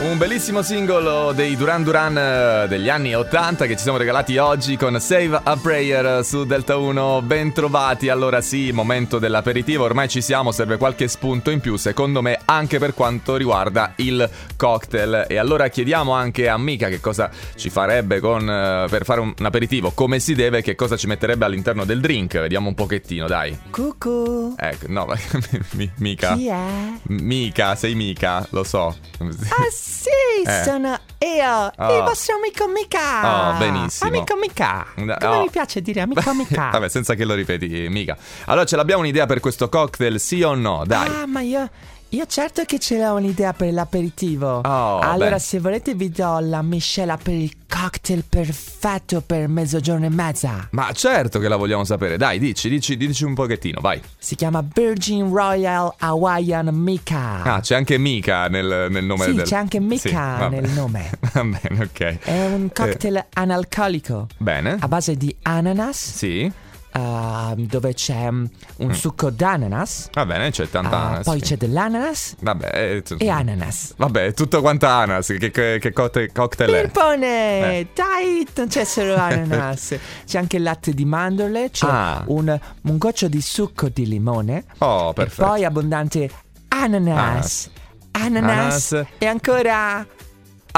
Un bellissimo singolo dei Duran Duran eh, degli anni 80 che ci siamo regalati oggi con Save a Prayer su Delta 1. Bentrovati. Allora sì, momento dell'aperitivo, ormai ci siamo, serve qualche spunto in più, secondo me, anche per quanto riguarda il cocktail. E allora chiediamo anche a Mika che cosa ci farebbe con, eh, per fare un, aperitivo, come si deve, che cosa ci metterebbe all'interno del drink. Vediamo un pochettino, dai. Cucù. Ecco, no, mi- Mika. Chi è? Mica, sei Mica, lo so. Ah sì, Eh. sono io, Oh. il vostro amico Mica. Oh, benissimo. Amico Mica. No. Come mi piace dire amico Mica. Vabbè, senza che lo ripeti, mica. Allora, ce l'abbiamo un'idea per questo cocktail, sì o no? Dai. Ah, ma io, io certo che ce l'ho un'idea per l'aperitivo. Oh, allora, beh. se volete vi do la miscela per il cocktail perfetto per mezzogiorno e mezza. Ma certo che la vogliamo sapere. Dai, dici, dici, dici un pochettino, vai. Si chiama Virgin Royal Hawaiian Mica. Ah, c'è anche Mica nel, nel nome Sì, del... c'è anche Mica Sì, nel nome. Va bene, ok. È un cocktail analcolico Bene. a base di ananas, Sì, ah, dove c'è mm, un succo d'ananas, va bene, c'è tanta ah, ananas. poi sì. c'è dell'ananas Vabbè, eh, t- e ananas. Vabbè, tutto quanto ananas. Che, che, che cocktail, è? Pimpone, Eh. dai, non c'è solo ananas, c'è anche il latte di mandorle, c'è Ah. un, un goccio di succo di limone Oh, e perfetto. poi abbondante ananas. Ananas, Ananas. e ancora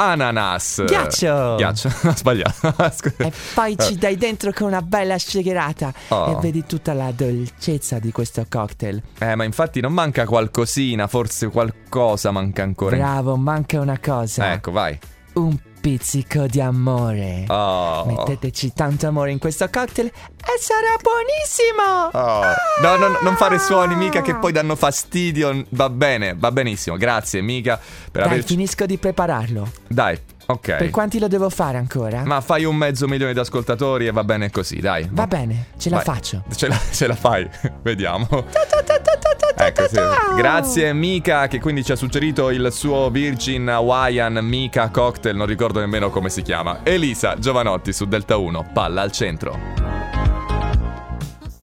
Ananas. Ghiaccio. Ghiaccio, ho sbagliato. E poi ci dai dentro con una bella shakerata Oh. e vedi tutta la dolcezza di questo cocktail. Eh, ma infatti non manca qualcosina, forse qualcosa manca ancora. Bravo, manca una cosa. Ecco, vai. Un pizzico di amore. Oh. Metteteci tanto amore in questo cocktail e sarà buonissimo! Oh. No, no, no, non fare suoni, mica che poi danno fastidio. Va bene, va benissimo. Grazie, mica, per Dai, averci. finisco di prepararlo. Dai, ok. Per quanti lo devo fare ancora? Ma fai un mezzo milione di ascoltatori e va bene così, dai. Va bene, ce la Vai. faccio. Ce la, ce la fai, vediamo. Ecco, sì. Grazie Mika che quindi ci ha suggerito il suo Virgin Hawaiian Mika Cocktail, non ricordo nemmeno come si chiama. Elisa Giovanotti su Delta 1, palla al centro.